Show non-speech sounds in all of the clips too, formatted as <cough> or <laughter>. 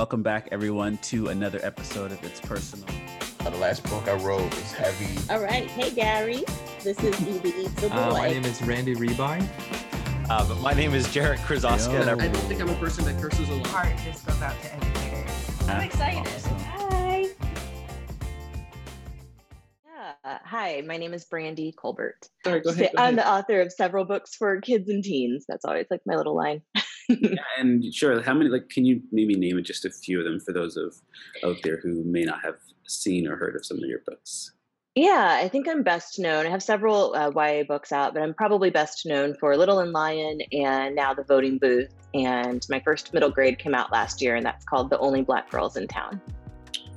Welcome back, everyone, to another episode of It's Personal. Uh, the last book I wrote was heavy. All right. Hey, Gary. This is Evie the Boy. Uh, my name is Randy Rebuy. Uh, but my name is Jarek Krasoska. Yo. I don't think I'm a person that curses a lot. heart just goes out to educators. I'm excited. awesome. Hi. Yeah. Hi, my name is Brandy Colbert. Sorry, go ahead. Go I'm the author of several books for kids and teens. That's always like my little line. <laughs> Yeah, and sure, how many? Like, can you maybe name just a few of them for those of out there who may not have seen or heard of some of your books? Yeah, I think I'm best known. I have several uh, YA books out, but I'm probably best known for Little and Lion and now The Voting Booth. And my first middle grade came out last year, and that's called The Only Black Girls in Town.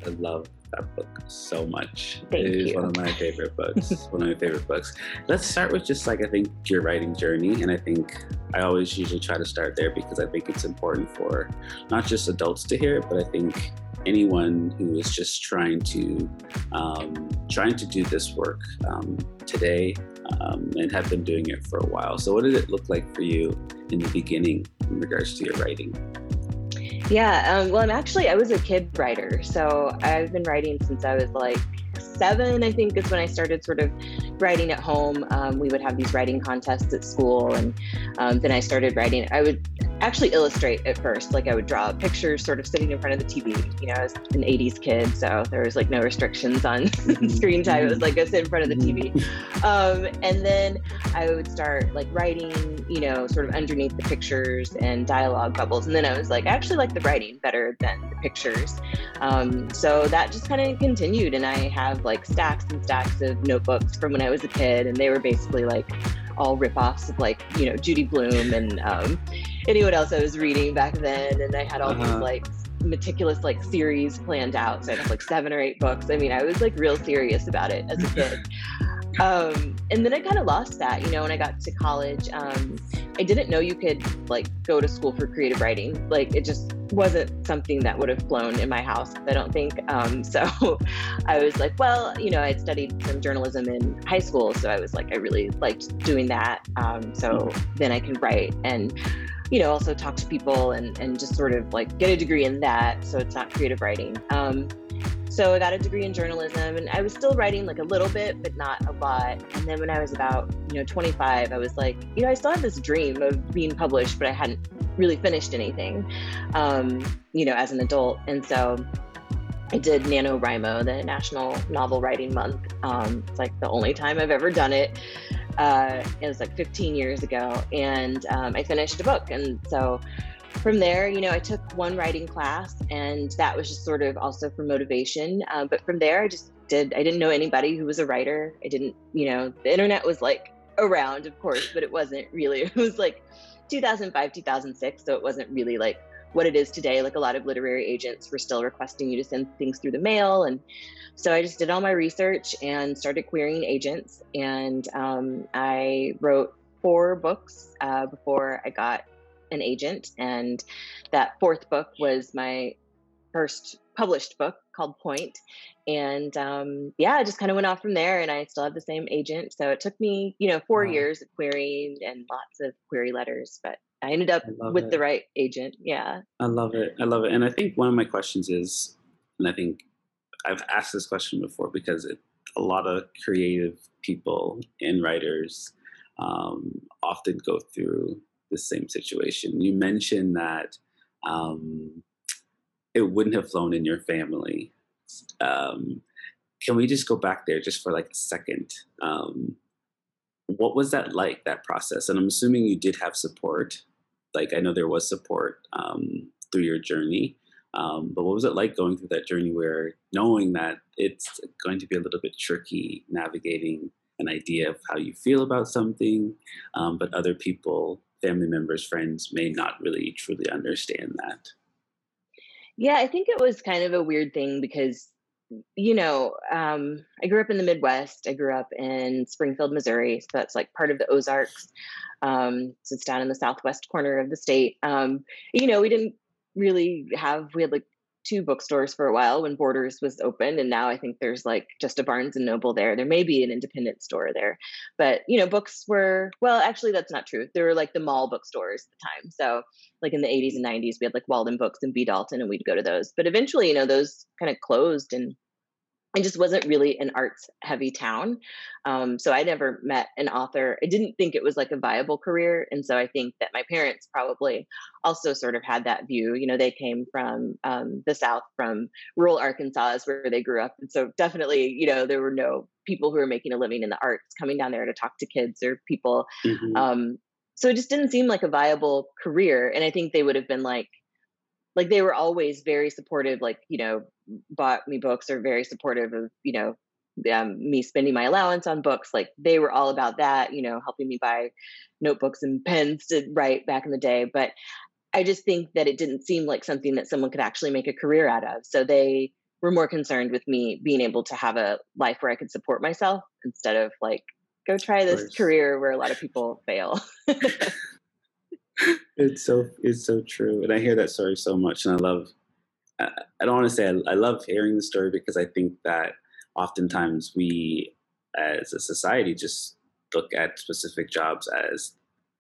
I love that book so much. Thank it is you. one of my favorite books. <laughs> one of my favorite books. Let's start with just like I think your writing journey, and I think I always usually try to start there because I think it's important for not just adults to hear it, but I think anyone who is just trying to um, trying to do this work um, today um, and have been doing it for a while. So, what did it look like for you in the beginning in regards to your writing? Yeah, um, well, I'm actually, I was a kid writer. So I've been writing since I was like seven, I think is when I started sort of writing at home. Um, we would have these writing contests at school. And um, then I started writing. I would actually illustrate at first. Like I would draw pictures sort of sitting in front of the TV. You know, I was an 80s kid. So there was like no restrictions on <laughs> screen time. It was like go sit in front of the TV. Um, and then I would start like writing, you know, sort of underneath the pictures and dialogue bubbles. And then I was like, I actually like the writing better than the pictures. Um, so that just kind of continued. And I have like stacks and stacks of notebooks from when I was a kid. And they were basically like all ripoffs of like, you know, Judy Blume and um, anyone else I was reading back then. And I had all Uh-huh. these like meticulous like series planned out. So I had like seven or eight books. I mean, I was like real serious about it as a <laughs> kid. um, and then I kind of lost that, you know, when I got to college. Um, I didn't know you could like go to school for creative writing. Like it just wasn't something that would have flown in my house, I don't think. Um, <laughs> so I was like, well, you know, I'd studied some journalism in high school. So I was like, I really liked doing that. Um, so then I can write and, you know, also talk to people and, and just sort of like get a degree in that. So it's not creative writing. Um, so I got a degree in journalism and I was still writing like a little bit, but not a lot. And then when I was about, you know, 25, I was like, you know, I still had this dream of being published, but I hadn't really finished anything, um, you know, as an adult. And so I did NaNoWriMo, the National Novel Writing Month. Um, it's like the only time I've ever done it. Uh, it was like 15 years ago. And um, I finished a book. And so from there, you know, I took one writing class, and that was just sort of also for motivation. Um, but from there, I just did, I didn't know anybody who was a writer. I didn't, you know, the internet was like around, of course, but it wasn't really, <laughs> it was like 2005, 2006. So it wasn't really like what it is today. Like a lot of literary agents were still requesting you to send things through the mail. And so I just did all my research and started querying agents. And um, I wrote four books uh, before I got an agent. And that fourth book was my first published book called Point. And um, yeah, I just kind of went off from there and I still have the same agent. So it took me, you know, four Wow. years of querying and lots of query letters, but I ended up I with it. the right agent. Yeah. I love it. I love it. And I think one of my questions is, and I think I've asked this question before because it, a lot of creative people and writers um, often go through the same situation. You mentioned that um, it wouldn't have flown in your family. Um, can we just go back there just for like a second? Um, what was that like, that process? And I'm assuming you did have support. Like, I know there was support um, through your journey. Um, but what was it like going through that journey where knowing that it's going to be a little bit tricky navigating an idea of how you feel about something, um, but other people, family members, friends may not really truly understand that? Yeah, I think it was kind of a weird thing because, you know, um, I grew up in the Midwest. I grew up in Springfield, Missouri. So that's like part of the Ozarks. Um, so it's down in the southwest corner of the state. Um, you know, we didn't really have, we had like two bookstores for a while when Borders was open, and now I think there's like just a Barnes and Noble there. There may be an independent store there, but you know, books were well. Actually, that's not true. There were like the mall bookstores at the time. So, like in the 80s and 90s, we had like Walden Books and B Dalton, and we'd go to those. But eventually, you know, those kind of closed, and it just wasn't really an arts heavy town. Um, so I never met an author. I didn't think it was like a viable career. And so I think that my parents probably also sort of had that view. You know, they came from um, the South, from rural Arkansas, is where they grew up. And so definitely, you know, there were no people who were making a living in the arts coming down there to talk to kids or people. Mm-hmm. Um, so it just didn't seem like a viable career. And I think they would have been like, like they were always very supportive like you know bought me books or very supportive of you know um, me spending my allowance on books like they were all about that you know helping me buy notebooks and <laughs> pens to write back in the day but i just think that it didn't seem like something that someone could actually make a career out of so they were more concerned with me being able to have a life where i could support myself instead of like go try this career where a lot of people fail <laughs> it's so it's so true, and I hear that story so much, and I love. I, don't want to say I, I love hearing the story because I think that oftentimes we, as a society, just look at specific jobs as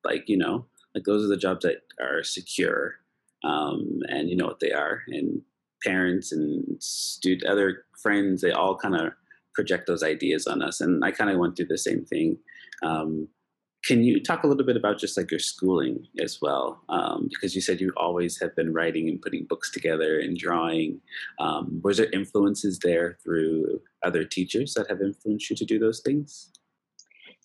like you know like those are the jobs that are secure um, and you know what they are and parents and student other friends they all kind of project those ideas on us and i kind of went through the same thing um, can you talk a little bit about just like your schooling as well? Um, because you said you always have been writing and putting books together and drawing. Um, was there influences there through other teachers that have influenced you to do those things?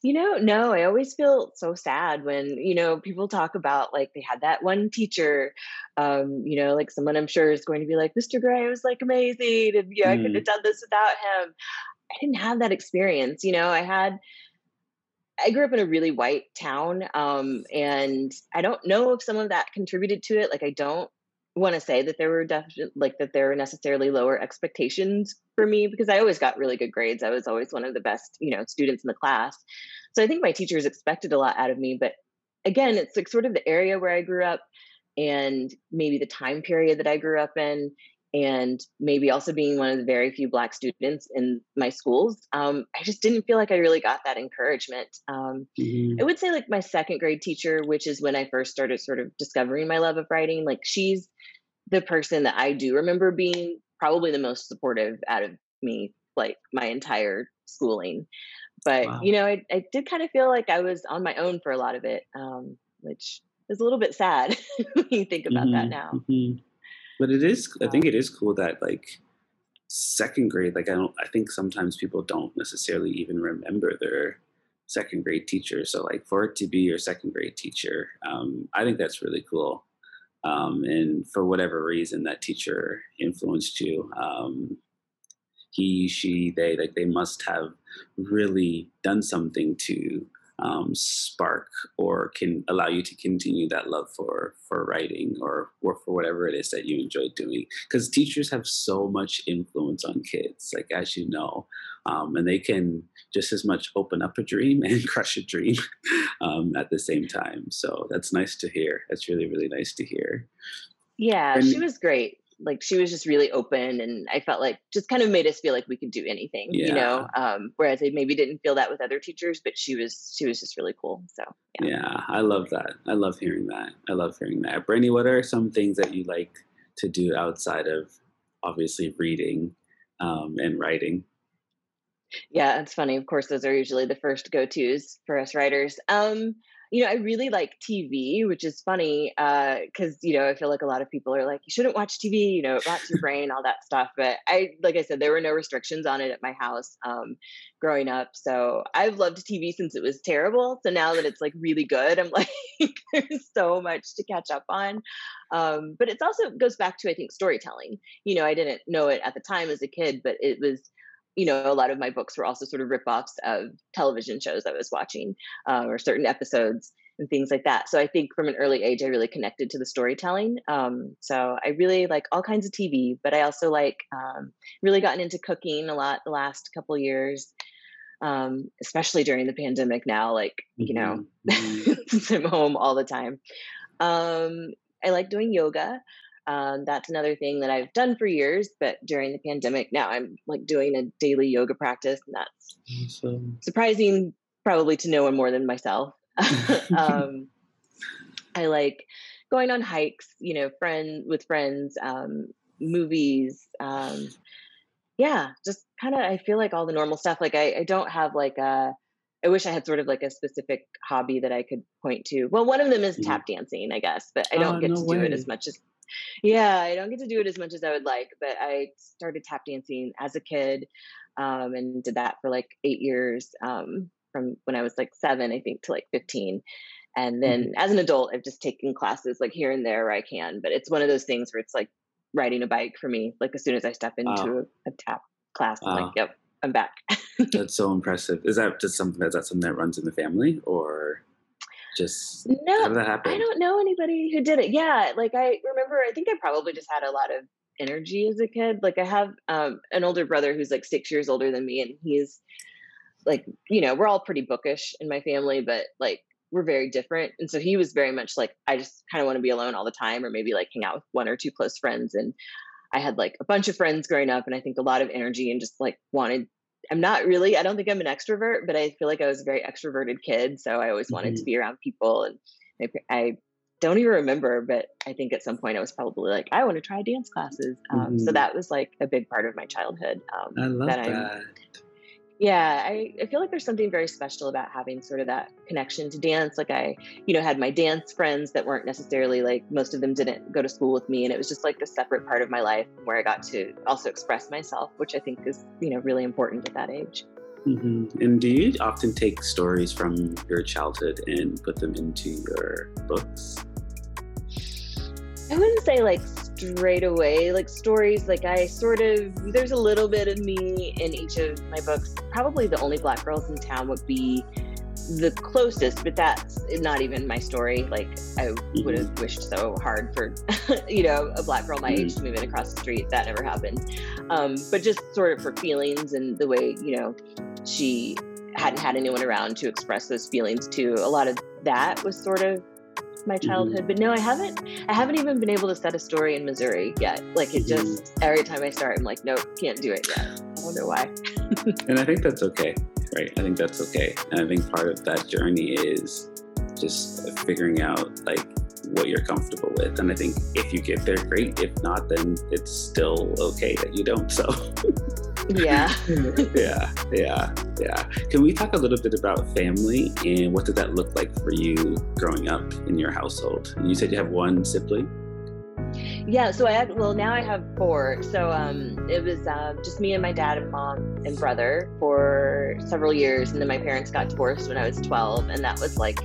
You know, no, I always feel so sad when, you know, people talk about like they had that one teacher, um, you know, like someone I'm sure is going to be like, Mr. Gray was like amazing. And, yeah, mm. I couldn't have done this without him. I didn't have that experience. You know, I had, I grew up in a really white town, um, and I don't know if some of that contributed to it. Like, I don't want to say that there were definitely like that there were necessarily lower expectations for me because I always got really good grades. I was always one of the best, you know, students in the class. So I think my teachers expected a lot out of me. But again, it's like sort of the area where I grew up and maybe the time period that I grew up in and maybe also being one of the very few black students in my schools um, i just didn't feel like i really got that encouragement um, mm-hmm. i would say like my second grade teacher which is when i first started sort of discovering my love of writing like she's the person that i do remember being probably the most supportive out of me like my entire schooling but wow. you know I, I did kind of feel like i was on my own for a lot of it um, which is a little bit sad <laughs> when you think about mm-hmm. that now mm-hmm. But it is, I think it is cool that like second grade, like I don't, I think sometimes people don't necessarily even remember their second grade teacher. So like for it to be your second grade teacher, um, I think that's really cool. Um, and for whatever reason that teacher influenced you, um, he, she, they, like they must have really done something to um, spark or can allow you to continue that love for for writing or or for whatever it is that you enjoy doing. Because teachers have so much influence on kids like as you know um, and they can just as much open up a dream <laughs> and crush a dream um, at the same time. So that's nice to hear. That's really really nice to hear. Yeah and, she was great like she was just really open and i felt like just kind of made us feel like we could do anything yeah. you know um, whereas i maybe didn't feel that with other teachers but she was she was just really cool so yeah. yeah i love that i love hearing that i love hearing that brandy what are some things that you like to do outside of obviously reading um, and writing yeah it's funny of course those are usually the first go-to's for us writers um you know, I really like TV, which is funny because uh, you know I feel like a lot of people are like, you shouldn't watch TV, you know, it rots your brain, all that stuff. But I, like I said, there were no restrictions on it at my house um, growing up, so I've loved TV since it was terrible. So now that it's like really good, I'm <laughs> like, there's so much to catch up on. Um, but it also goes back to I think storytelling. You know, I didn't know it at the time as a kid, but it was you know, a lot of my books were also sort of ripoffs of television shows I was watching uh, or certain episodes and things like that. So I think from an early age, I really connected to the storytelling. Um, so I really like all kinds of TV, but I also like um, really gotten into cooking a lot the last couple years, um, especially during the pandemic now, like, you know, mm-hmm. mm-hmm. <laughs> I'm home all the time. Um, I like doing yoga. Um, that's another thing that I've done for years, but during the pandemic, now I'm like doing a daily yoga practice, and that's Awesome. surprising probably to no one more than myself. <laughs> <laughs> um, I like going on hikes, you know, friend with friends, um, movies. Um, yeah, just kind of. I feel like all the normal stuff. Like I, I don't have like a. I wish I had sort of like a specific hobby that I could point to. Well, one of them is Mhm. tap dancing, I guess, but I don't Oh, get no to do it as much as. Yeah, I don't get to do it as much as I would like, but I started tap dancing as a kid, um, and did that for like eight years, um, from when I was like seven, I think, to like fifteen. And then as an adult, I've just taken classes like here and there where I can, but it's one of those things where it's like riding a bike for me. Like as soon as I step into a, a tap class, I'm like, yep, I'm back. <laughs> That's so impressive. Is that just something is that something that runs in the family or just how no, did that happen? I don't know anybody who did it. Yeah, like I remember, I think I probably just had a lot of energy as a kid. Like I have um, an older brother who's like six years older than me, and he's like, you know, we're all pretty bookish in my family, but like we're very different. And so he was very much like, I just kind of want to be alone all the time, or maybe like hang out with one or two close friends. And I had like a bunch of friends growing up, and I think a lot of energy and just like wanted. I'm not really. I don't think I'm an extrovert, but I feel like I was a very extroverted kid, so I always wanted to be around people. And I, I don't even remember, but I think at some point I was probably like, I want to try dance classes. Um, So Mhm. that was like a big part of my childhood. Um, I love that I'm- that. Yeah, I, I feel like there's something very special about having sort of that connection to dance. Like I, you know, had my dance friends that weren't necessarily like most of them didn't go to school with me, and it was just like a separate part of my life where I got to also express myself, which I think is you know really important at that age. Mm-hmm. And do you often take stories from your childhood and put them into your books? I wouldn't say like straight away like stories. Like I sort of there's a little bit of me in each of my books. Probably the only black girls in town would be the closest, but that's not even my story. Like I would have wished so hard for <laughs> you know a black girl my age to move in across the street. That never happened. Um, but just sort of for feelings and the way you know she hadn't had anyone around to express those feelings to. A lot of that was sort of my mm-hmm. childhood. But no, I haven't. I haven't even been able to set a story in Missouri yet. Like it mm-hmm. just every time I start, I'm like, nope, can't do it yet. I know why. <laughs> And I think that's okay, right? I think that's okay. And I think part of that journey is just figuring out like what you're comfortable with. And I think if you get there, great. If not, then it's still okay that you don't. So Yeah. <laughs> yeah, yeah, yeah. Can we talk a little bit about family and what did that look like for you growing up in your household? You said you have one sibling. Yeah, so I had well now I have four. So um it was um just me and my dad and mom and brother for several years and then my parents got divorced when I was 12 and that was like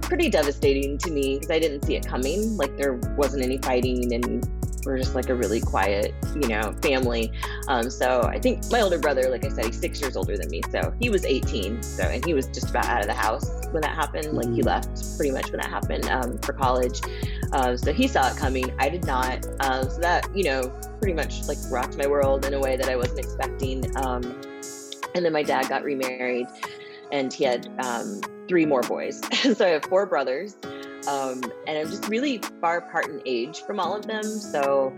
pretty devastating to me because I didn't see it coming. Like there wasn't any fighting and we're just like a really quiet, you know, family. Um so I think my older brother, like I said, he's 6 years older than me. So he was 18. So and he was just about out of the house when that happened. Like he Mhm. left pretty much when that happened um for college. Um, so he saw it coming. I did not. Um, so that, you know, pretty much like rocked my world in a way that I wasn't expecting. Um, and then my dad got remarried and he had um, three more boys. <laughs> so I have four brothers. Um, and I'm just really far apart in age from all of them. So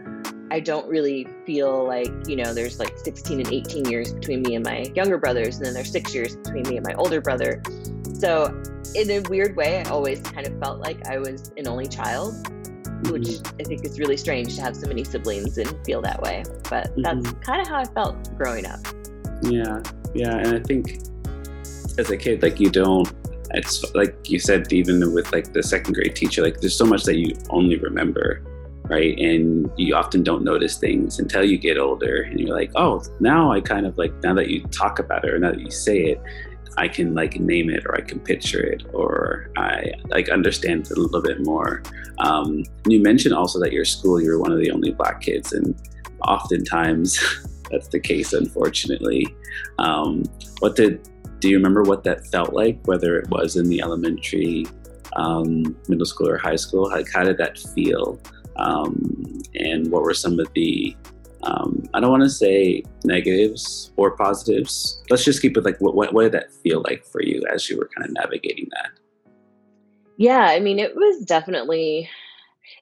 I don't really feel like, you know, there's like 16 and 18 years between me and my younger brothers. And then there's six years between me and my older brother. So in a weird way, I always kind of felt like I was an only child, which I think is really strange to have so many siblings and feel that way. But that's kind of how I felt growing up. Yeah, yeah, and I think as a kid, like you don't. It's like you said, even with like the second grade teacher, like there's so much that you only remember, right? And you often don't notice things until you get older, and you're like, oh, now I kind of like now that you talk about it or now that you say it, I can like name it or I can picture it or I like understand it a little bit more. Um, you mentioned also that your school, you were one of the only black kids, and oftentimes <laughs> that's the case, unfortunately. Um, what did do you remember what that felt like, whether it was in the elementary, um, middle school, or high school? Like, how did that feel? Um, and what were some of the um, I don't want to say negatives or positives. Let's just keep it like what, what what did that feel like for you as you were kind of navigating that? Yeah, I mean, it was definitely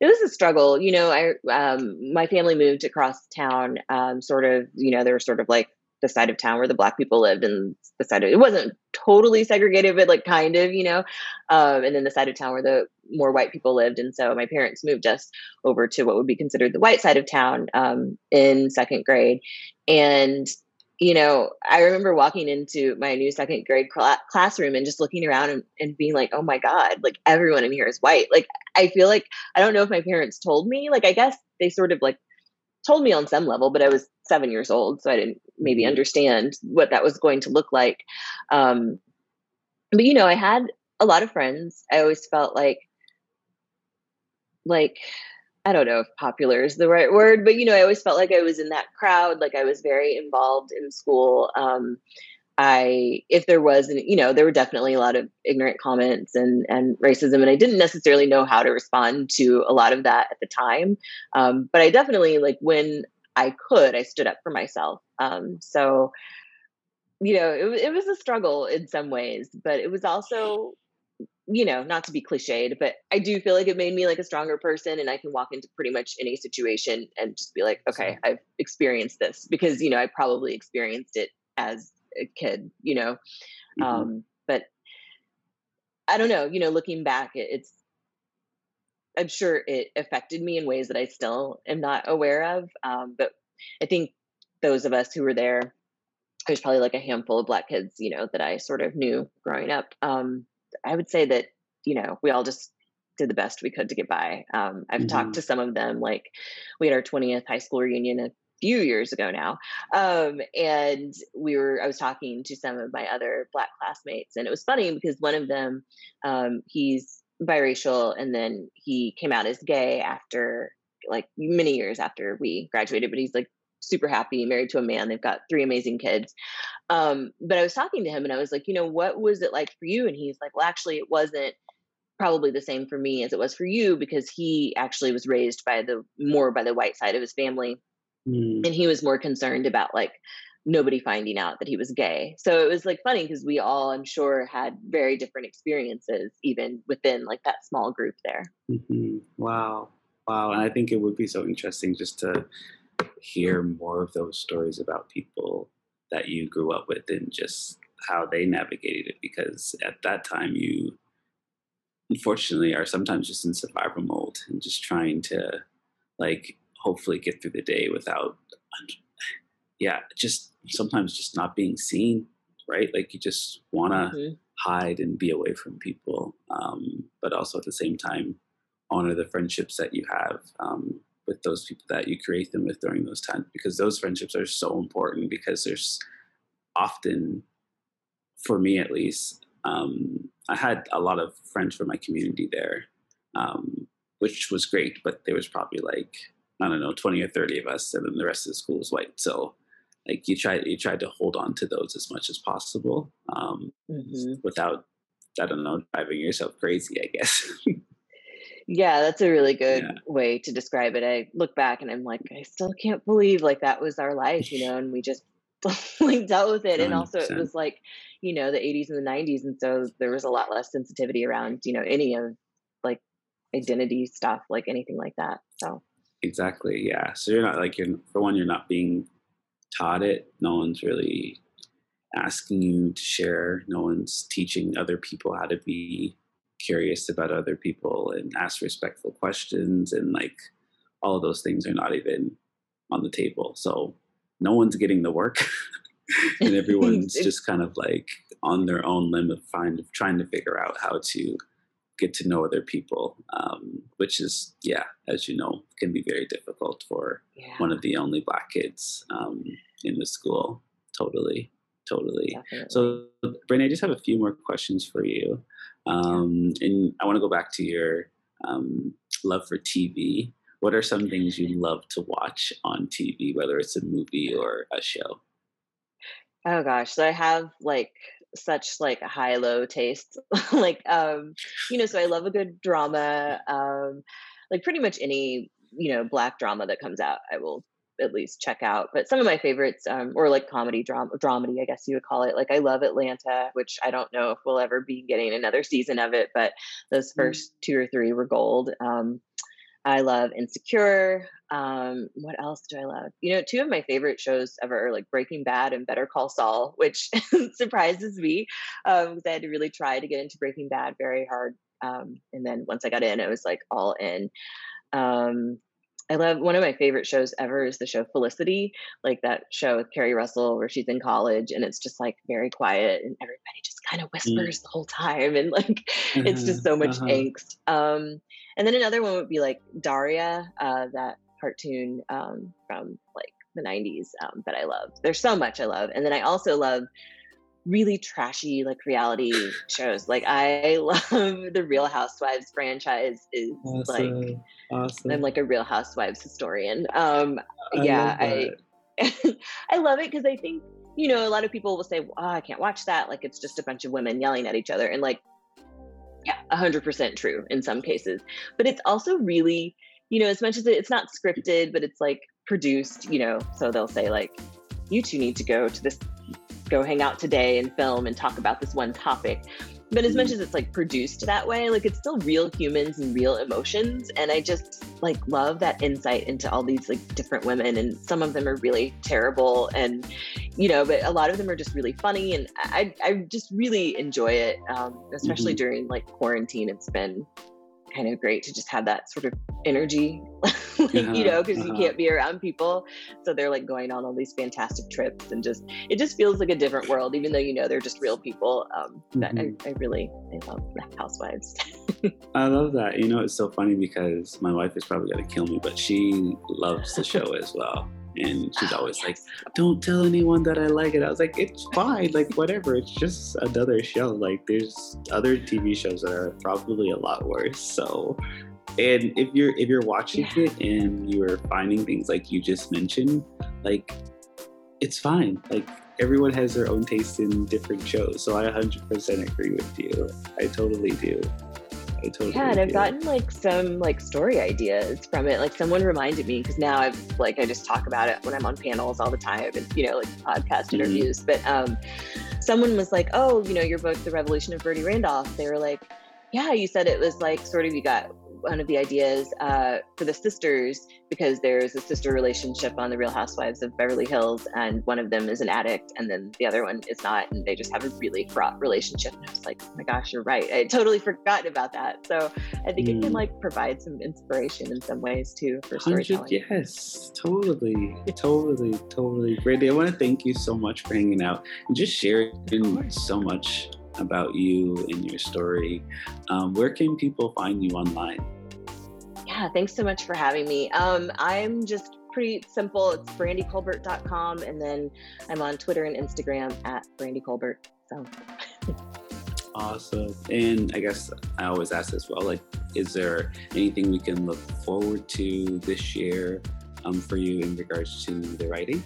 it was a struggle you know i um my family moved across town um sort of you know they were sort of like the side of town where the black people lived and the side of it wasn't totally segregated but like kind of you know um and then the side of town where the more white people lived and so my parents moved us over to what would be considered the white side of town um in second grade and you know, I remember walking into my new second grade cl- classroom and just looking around and, and being like, oh my God, like everyone in here is white. Like, I feel like, I don't know if my parents told me, like, I guess they sort of like told me on some level, but I was seven years old. So I didn't maybe mm-hmm. understand what that was going to look like. Um, but, you know, I had a lot of friends. I always felt like, like, I don't know if popular is the right word, but you know, I always felt like I was in that crowd, like I was very involved in school. Um, I, if there was, and you know, there were definitely a lot of ignorant comments and and racism, and I didn't necessarily know how to respond to a lot of that at the time. Um, but I definitely like when I could, I stood up for myself. Um, so, you know, it, it was a struggle in some ways, but it was also you know, not to be cliched, but I do feel like it made me like a stronger person and I can walk into pretty much any situation and just be like, okay, I've experienced this because, you know, I probably experienced it as a kid, you know. Mm-hmm. Um, but I don't know, you know, looking back, it, it's, I'm sure it affected me in ways that I still am not aware of. Um, but I think those of us who were there, there's probably like a handful of black kids, you know, that I sort of knew growing up. Um, I would say that, you know, we all just did the best we could to get by. Um, I've mm-hmm. talked to some of them, like we had our 20th high school reunion a few years ago now. Um, and we were, I was talking to some of my other black classmates and it was funny because one of them, um, he's biracial and then he came out as gay after like many years after we graduated, but he's like super happy, married to a man. They've got three amazing kids. Um, but I was talking to him and I was like, you know, what was it like for you? And he's like, well, actually, it wasn't probably the same for me as it was for you because he actually was raised by the more by the white side of his family. Mm. And he was more concerned about like nobody finding out that he was gay. So it was like funny because we all, I'm sure, had very different experiences, even within like that small group there. Mm-hmm. Wow. Wow. And I think it would be so interesting just to hear more of those stories about people that you grew up with and just how they navigated it because at that time you unfortunately are sometimes just in survival mode and just trying to like hopefully get through the day without yeah just sometimes just not being seen right like you just want to mm-hmm. hide and be away from people um, but also at the same time honor the friendships that you have um, with those people that you create them with during those times because those friendships are so important because there's often for me at least um, i had a lot of friends from my community there um, which was great but there was probably like i don't know 20 or 30 of us and then the rest of the school was white so like you try you try to hold on to those as much as possible um, mm-hmm. without i don't know driving yourself crazy i guess <laughs> Yeah, that's a really good yeah. way to describe it. I look back and I'm like, I still can't believe like that was our life, you know, and we just <laughs> like dealt with it. 100%. And also it was like, you know, the 80s and the 90s. And so there was a lot less sensitivity around, you know, any of like identity stuff, like anything like that. So exactly. Yeah. So you're not like, you're, for one, you're not being taught it. No one's really asking you to share. No one's teaching other people how to be curious about other people and ask respectful questions and like all of those things are not even on the table so no one's getting the work <laughs> and everyone's <laughs> just kind of like on their own limb of find, trying to figure out how to get to know other people um, which is yeah as you know can be very difficult for yeah. one of the only black kids um, in the school totally totally Definitely. so Brittany, i just have a few more questions for you um, and I want to go back to your um, love for TV. What are some things you love to watch on TV, whether it's a movie or a show? Oh gosh, so I have like such like high low tastes <laughs> like um, you know, so I love a good drama. Um, like pretty much any you know black drama that comes out, I will at least check out. But some of my favorites, um, or like comedy drama, dramedy, I guess you would call it. Like I love Atlanta, which I don't know if we'll ever be getting another season of it, but those 1st mm. two or three were gold. Um, I love Insecure. Um, what else do I love? You know, two of my favorite shows ever are like Breaking Bad and Better Call Saul, which <laughs> surprises me because um, I had to really try to get into Breaking Bad very hard. Um, and then once I got in, it was like all in. Um, I love one of my favorite shows ever is the show Felicity, like that show with Keri Russell where she's in college and it's just like very quiet and everybody just kind of mm. whispers mm. the whole time and like uh-huh, <laughs> it's just so much uh-huh. angst. Um, and then another one would be like Daria, uh, that cartoon um, from like the 90s um, that I love. There's so much I love. And then I also love really trashy like reality shows. Like I <laughs> love the Real Housewives franchise is awesome. like awesome. I'm like a Real Housewives historian. Um I yeah, I <laughs> I love it because I think, you know, a lot of people will say, oh, I can't watch that. Like it's just a bunch of women yelling at each other. And like, yeah, hundred percent true in some cases. But it's also really, you know, as much as it's not scripted, but it's like produced, you know, so they'll say like, you two need to go to this go hang out today and film and talk about this one topic. But as much mm-hmm. as it's like produced that way, like it's still real humans and real emotions. And I just like love that insight into all these like different women. And some of them are really terrible and, you know, but a lot of them are just really funny. And I, I just really enjoy it, um, especially mm-hmm. during like quarantine. It's been kind of great to just have that sort of energy, <laughs> like, uh-huh, you know, because uh-huh. you can't be around people. So they're like going on all these fantastic trips and just, it just feels like a different world, even though you know they're just real people. Um, mm-hmm. I, I really, I love Housewives. <laughs> I love that. You know, it's so funny because my wife is probably going to kill me, but she loves the show as well and she's oh, always like don't tell anyone that i like it. I was like it's fine like whatever it's just another show like there's other tv shows that are probably a lot worse so. And if you're if you're watching yeah. it and you're finding things like you just mentioned like it's fine like everyone has their own taste in different shows so i 100% agree with you i totally do I totally yeah, and I've gotten like some like story ideas from it. Like someone reminded me because now I've like I just talk about it when I'm on panels all the time and you know like podcast mm-hmm. interviews. But um, someone was like, "Oh, you know, your book, The Revolution of Birdie Randolph." They were like, "Yeah, you said it was like sort of you got one of the ideas uh, for the sisters because there's a sister relationship on the Real Housewives of Beverly Hills, and one of them is an addict, and then the other one is not, and they just have a really fraught relationship. And I was like, oh my gosh, you're right. I totally forgotten about that. So I think mm. it can hmm. like provide some inspiration in some ways too for storytelling. Yes, totally, totally, totally. Brandy, I want to thank you so much for hanging out and just sharing so much about you and your story. Um, where can people find you online? Yeah, thanks so much for having me. Um, I'm just pretty simple. It's brandycolbert.com, and then I'm on Twitter and Instagram at brandycolbert. So. awesome. And I guess I always ask as well, like, is there anything we can look forward to this year um, for you in regards to the writing?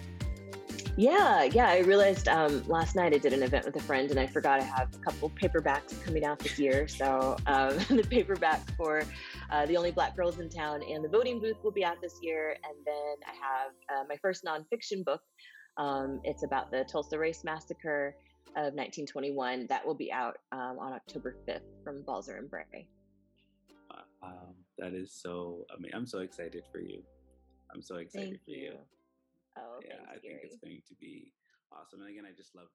Yeah, yeah. I realized um, last night I did an event with a friend and I forgot I have a couple paperbacks coming out this year. So um, <laughs> the paperback for uh, The Only Black Girls in Town and The Voting Booth will be out this year. And then I have uh, my first nonfiction book. Um, it's about the Tulsa Race Massacre of 1921. That will be out um, on October 5th from Balzer and Bray. Wow, that is so. I mean, I'm so excited for you. I'm so excited Thank for you. you. Oh, yeah, I think it's going to be awesome. And again, I just love